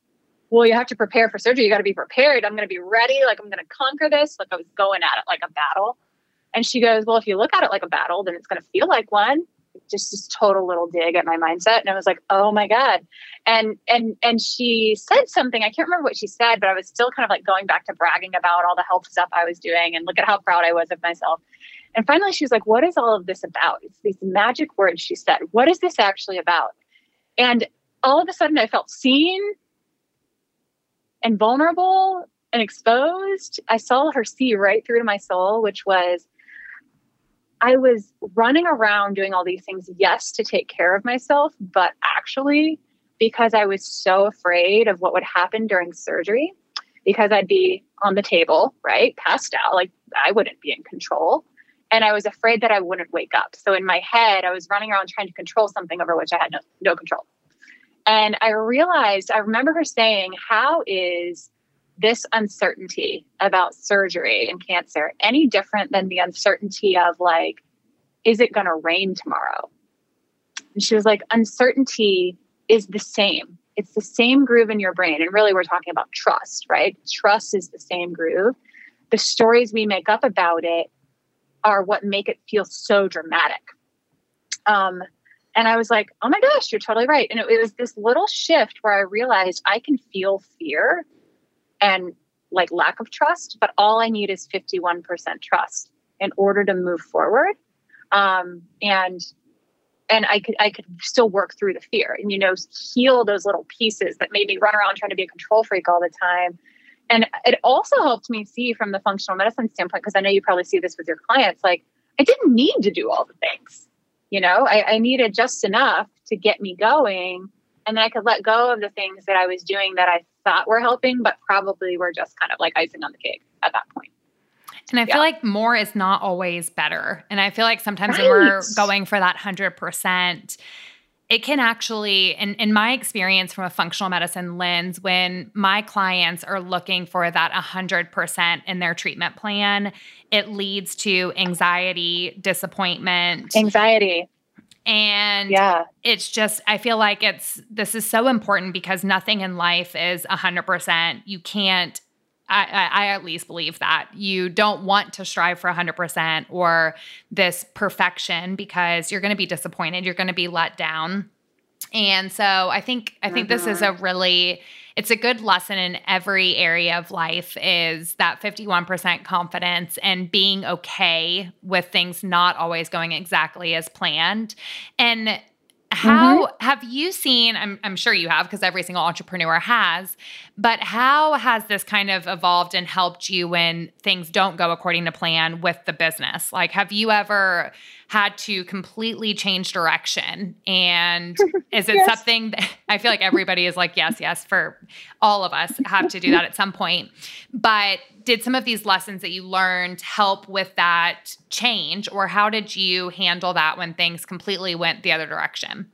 B: Well, you have to prepare for surgery. You got to be prepared. I'm going to be ready. Like, I'm going to conquer this. Like, I was going at it like a battle. And she goes, Well, if you look at it like a battle, then it's going to feel like one just this total little dig at my mindset and i was like oh my god and and and she said something i can't remember what she said but i was still kind of like going back to bragging about all the health stuff i was doing and look at how proud i was of myself and finally she was like what is all of this about? It's these magic words she said. What is this actually about? And all of a sudden i felt seen and vulnerable and exposed. I saw her see right through to my soul which was I was running around doing all these things, yes, to take care of myself, but actually because I was so afraid of what would happen during surgery, because I'd be on the table, right, passed out, like I wouldn't be in control. And I was afraid that I wouldn't wake up. So in my head, I was running around trying to control something over which I had no, no control. And I realized, I remember her saying, How is this uncertainty about surgery and cancer any different than the uncertainty of like, is it going to rain tomorrow? And she was like, uncertainty is the same. It's the same groove in your brain. And really, we're talking about trust, right? Trust is the same groove. The stories we make up about it are what make it feel so dramatic. Um, and I was like, oh my gosh, you're totally right. And it, it was this little shift where I realized I can feel fear and like lack of trust, but all I need is 51% trust in order to move forward. Um, and and I could I could still work through the fear and you know heal those little pieces that made me run around trying to be a control freak all the time. And it also helped me see from the functional medicine standpoint, because I know you probably see this with your clients, like I didn't need to do all the things. You know, I, I needed just enough to get me going and then I could let go of the things that I was doing that I thought were helping, but probably were just kind of like icing on the cake at that point.
A: And I yeah. feel like more is not always better. And I feel like sometimes right. when we're going for that 100%, it can actually, in, in my experience from a functional medicine lens, when my clients are looking for that 100% in their treatment plan, it leads to anxiety, disappointment,
B: anxiety.
A: And yeah. it's just, I feel like it's, this is so important because nothing in life is 100%. You can't I, I, at least believe that you don't want to strive for 100% or this perfection because you're going to be disappointed you're going to be let down and so i think i think mm-hmm. this is a mm-hmm. really it's a good lesson in every area of life is that 51% confidence and being okay with things not always going exactly as planned and how mm-hmm. have you seen? I'm, I'm sure you have because every single entrepreneur has, but how has this kind of evolved and helped you when things don't go according to plan with the business? Like, have you ever had to completely change direction? And is it yes. something that I feel like everybody is like, yes, yes, for all of us have to do that at some point. But did some of these lessons that you learned help with that change, or how did you handle that when things completely went the other direction?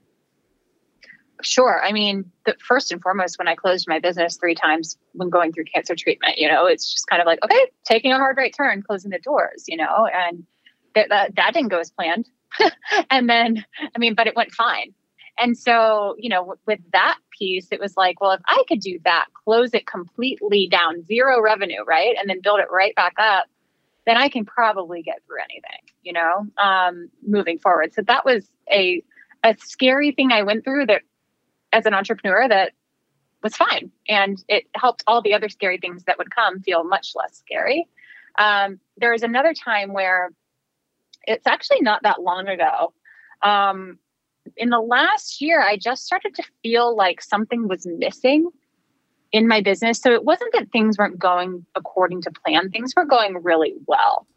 B: Sure. I mean, the first and foremost, when I closed my business three times when going through cancer treatment, you know, it's just kind of like, okay, taking a hard right turn, closing the doors, you know, and that, that, that didn't go as planned. and then, I mean, but it went fine. And so, you know, with that piece, it was like, well, if I could do that, close it completely down, zero revenue, right? And then build it right back up, then I can probably get through anything, you know, um, moving forward. So that was a, a scary thing I went through that as an entrepreneur that was fine. And it helped all the other scary things that would come feel much less scary. Um, there was another time where it's actually not that long ago. Um, in the last year, I just started to feel like something was missing in my business. So it wasn't that things weren't going according to plan, things were going really well.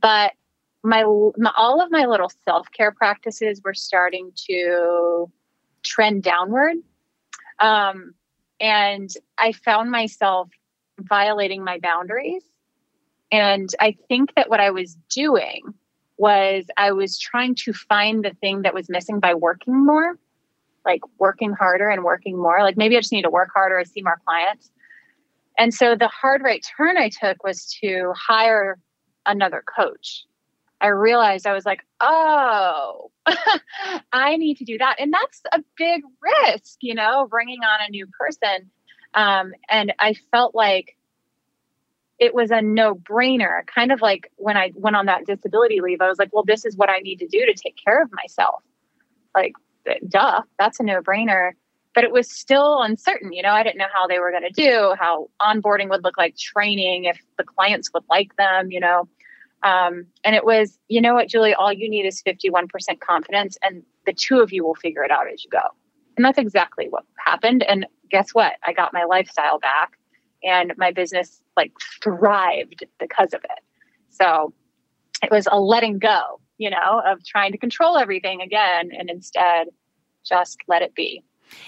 B: But my, my all of my little self-care practices were starting to trend downward. Um, and I found myself violating my boundaries. And I think that what I was doing was I was trying to find the thing that was missing by working more, like working harder and working more. Like maybe I just need to work harder, I see more clients. And so the hard right turn I took was to hire another coach. I realized I was like, oh, I need to do that. And that's a big risk, you know, bringing on a new person. Um, and I felt like it was a no brainer. Kind of like when I went on that disability leave, I was like, well, this is what I need to do to take care of myself. Like, duh, that's a no brainer. But it was still uncertain. You know, I didn't know how they were going to do, how onboarding would look like, training, if the clients would like them, you know. Um, and it was, you know what, Julie, all you need is 51% confidence, and the two of you will figure it out as you go. And that's exactly what happened. And guess what? I got my lifestyle back and my business like thrived because of it. So it was a letting go, you know, of trying to control everything again and instead just let it be.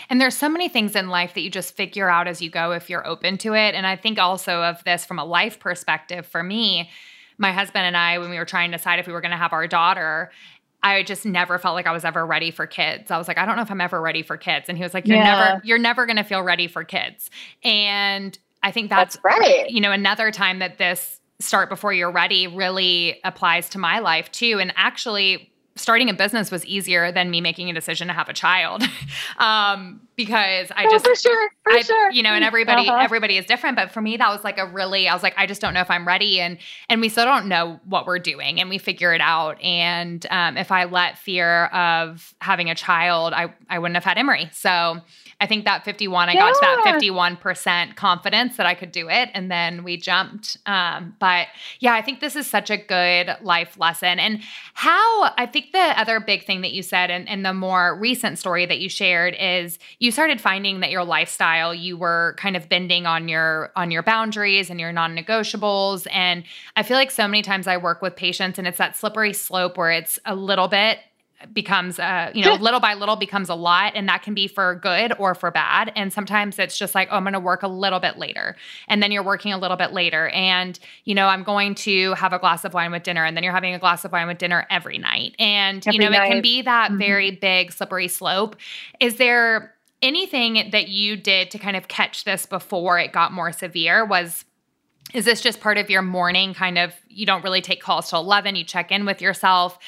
A: And there's so many things in life that you just figure out as you go if you're open to it. And I think also of this from a life perspective for me, my husband and I, when we were trying to decide if we were going to have our daughter, I just never felt like I was ever ready for kids. I was like, I don't know if I'm ever ready for kids. And he was like, You're yeah. never, you're never going to feel ready for kids. And I think that's,
B: that's right.
A: You know, another time that this start before you're ready really applies to my life too. And actually, starting a business was easier than me making a decision to have a child um, because i oh, just
B: for sure for
A: I,
B: sure
A: you know and everybody uh-huh. everybody is different but for me that was like a really i was like i just don't know if i'm ready and and we still don't know what we're doing and we figure it out and um, if i let fear of having a child i i wouldn't have had emery so I think that 51, I yeah. got to that 51% confidence that I could do it. And then we jumped. Um, but yeah, I think this is such a good life lesson. And how I think the other big thing that you said and, and the more recent story that you shared is you started finding that your lifestyle, you were kind of bending on your on your boundaries and your non-negotiables. And I feel like so many times I work with patients and it's that slippery slope where it's a little bit becomes uh you know little by little becomes a lot and that can be for good or for bad and sometimes it's just like oh i'm going to work a little bit later and then you're working a little bit later and you know i'm going to have a glass of wine with dinner and then you're having a glass of wine with dinner every night and every you know night. it can be that mm-hmm. very big slippery slope is there anything that you did to kind of catch this before it got more severe was is this just part of your morning kind of you don't really take calls till 11 you check in with yourself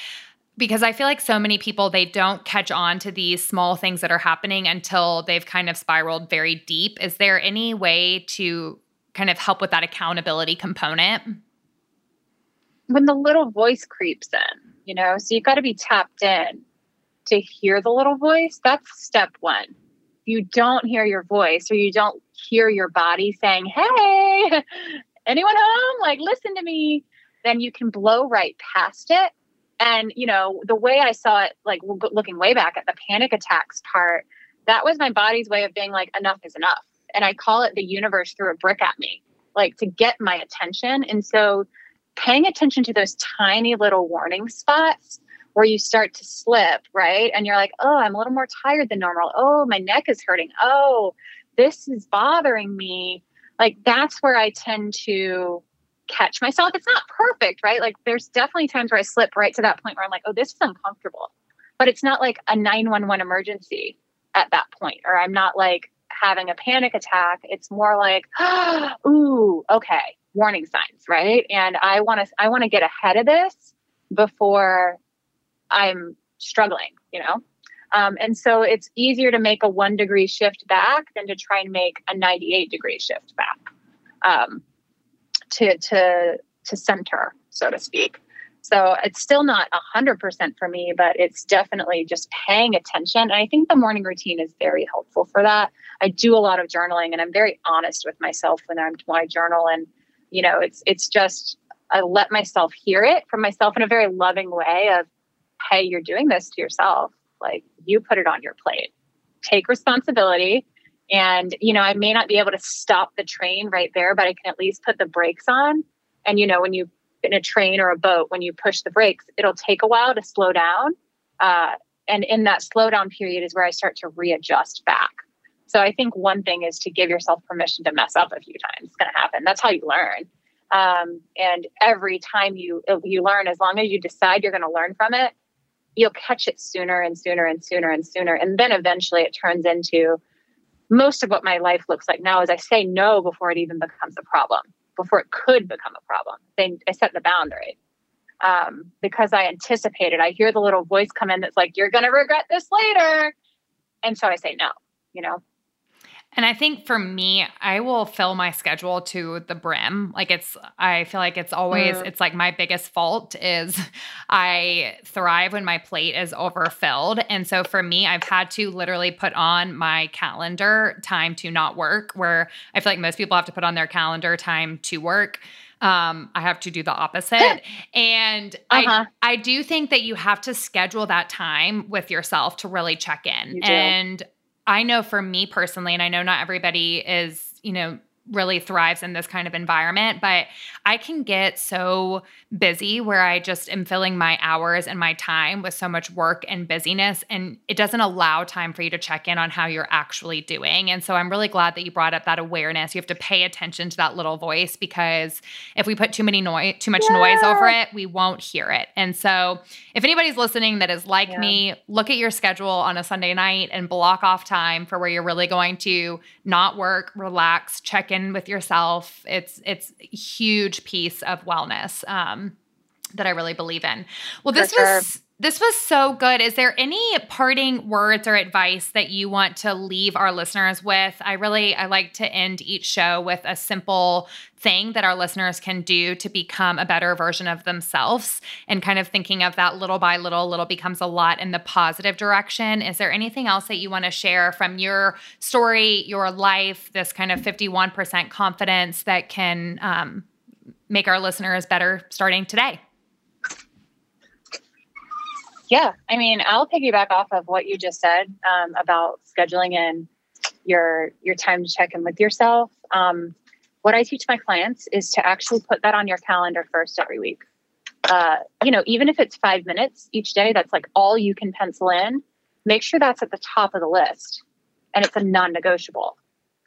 A: because I feel like so many people they don't catch on to these small things that are happening until they've kind of spiraled very deep. Is there any way to kind of help with that accountability component?
B: When the little voice creeps in, you know, so you've got to be tapped in to hear the little voice. That's step 1. You don't hear your voice or you don't hear your body saying, "Hey, anyone home? Like listen to me." Then you can blow right past it and, you know, the way I saw it, like looking way back at the panic attacks part, that was my body's way of being like, enough is enough. And I call it the universe threw a brick at me, like to get my attention. And so paying attention to those tiny little warning spots where you start to slip, right? And you're like, oh, I'm a little more tired than normal. Oh, my neck is hurting. Oh, this is bothering me. Like that's where I tend to catch myself. It's not perfect, right? Like there's definitely times where I slip right to that point where I'm like, oh, this is uncomfortable. But it's not like a 911 emergency at that point, or I'm not like having a panic attack. It's more like, oh, ooh, okay, warning signs, right? And I want to I want to get ahead of this before I'm struggling, you know? Um, and so it's easier to make a one degree shift back than to try and make a 98 degree shift back. Um, to to to center, so to speak. So it's still not a hundred percent for me, but it's definitely just paying attention. And I think the morning routine is very helpful for that. I do a lot of journaling, and I'm very honest with myself when I'm when I journal. And you know, it's it's just I let myself hear it from myself in a very loving way of, hey, you're doing this to yourself. Like you put it on your plate. Take responsibility and, you know, I may not be able to stop the train right there, but I can at least put the brakes on. And, you know, when you in a train or a boat, when you push the brakes, it'll take a while to slow down. Uh, and in that slowdown period is where I start to readjust back. So I think one thing is to give yourself permission to mess up a few times. It's going to happen. That's how you learn. Um, and every time you you learn, as long as you decide you're going to learn from it, you'll catch it sooner and sooner and sooner and sooner. And then eventually it turns into most of what my life looks like now is I say no before it even becomes a problem, before it could become a problem. Then I set the boundary um, because I anticipated. I hear the little voice come in that's like, "You're going to regret this later," and so I say no. You know,
A: and I think for me, I will fill my schedule to the brim. Like it's I feel like it's always mm. it's like my biggest fault is I thrive when my plate is overfilled. And so for me, I've had to literally put on my calendar time to not work where I feel like most people have to put on their calendar time to work um, I have to do the opposite. and uh-huh. I I do think that you have to schedule that time with yourself to really check in. And I know for me personally, and I know not everybody is, you know, really thrives in this kind of environment. But I can get so busy where I just am filling my hours and my time with so much work and busyness. And it doesn't allow time for you to check in on how you're actually doing. And so I'm really glad that you brought up that awareness. You have to pay attention to that little voice because if we put too many noise, too much yeah. noise over it, we won't hear it. And so if anybody's listening that is like yeah. me, look at your schedule on a Sunday night and block off time for where you're really going to not work, relax, check in in with yourself. It's it's a huge piece of wellness um, that I really believe in. Well, this sure. was this was so good. Is there any parting words or advice that you want to leave our listeners with? I really I like to end each show with a simple thing that our listeners can do to become a better version of themselves and kind of thinking of that little by little little becomes a lot in the positive direction. Is there anything else that you want to share from your story, your life, this kind of 51% confidence that can um, make our listeners better starting today?
B: Yeah, I mean, I'll piggyback off of what you just said um, about scheduling in your your time to check in with yourself. Um, what I teach my clients is to actually put that on your calendar first every week. uh, you know, even if it's five minutes each day, that's like all you can pencil in. Make sure that's at the top of the list and it's a non negotiable.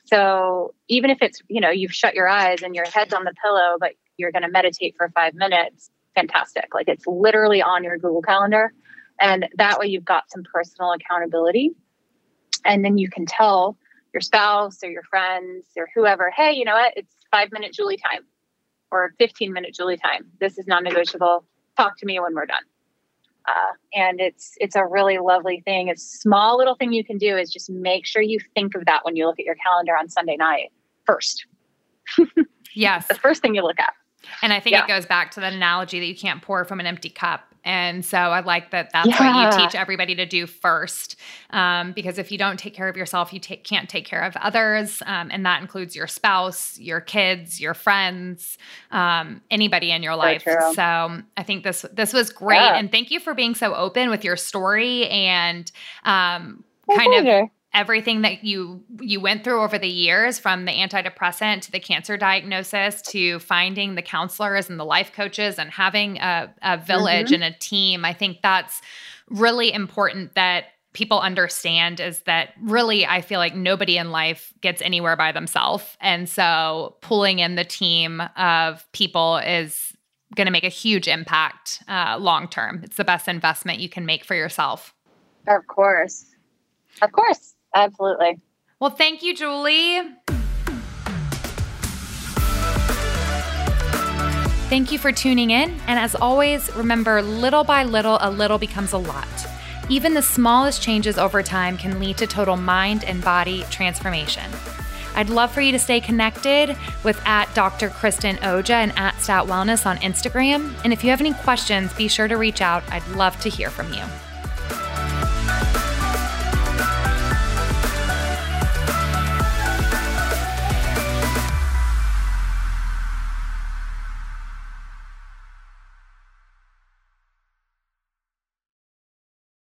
B: So even if it's, you know, you've shut your eyes and your head's on the pillow, but you're going to meditate for five minutes, fantastic. Like it's literally on your Google Calendar. And that way you've got some personal accountability. And then you can tell your spouse or your friends or whoever, hey, you know what? It's five minute Julie time or 15 minute Julie time. This is non negotiable. Talk to me when we're done. Uh, and it's it's a really lovely thing. A small little thing you can do is just make sure you think of that when you look at your calendar on Sunday night first.
A: yes,
B: the first thing you look at.
A: And I think yeah. it goes back to that analogy that you can't pour from an empty cup. And so I like that that's yeah. what you teach everybody to do first. Um, because if you don't take care of yourself, you take, can't take care of others. Um, and that includes your spouse, your kids, your friends, um, anybody in your life. So, so I think this this was great. Yeah. And thank you for being so open with your story and um, kind of everything that you you went through over the years from the antidepressant to the cancer diagnosis to finding the counselors and the life coaches and having a, a village mm-hmm. and a team i think that's really important that people understand is that really i feel like nobody in life gets anywhere by themselves. And so pulling in the team of people is going to make a huge impact uh, long term. It's the best investment you can make for yourself.
B: Of course. Of course Absolutely.
A: Well, thank you, Julie. Thank you for tuning in. And as always, remember little by little, a little becomes a lot. Even the smallest changes over time can lead to total mind and body transformation. I'd love for you to stay connected with at Dr. Kristen Oja and at Stat Wellness on Instagram. And if you have any questions, be sure to reach out. I'd love to hear from you.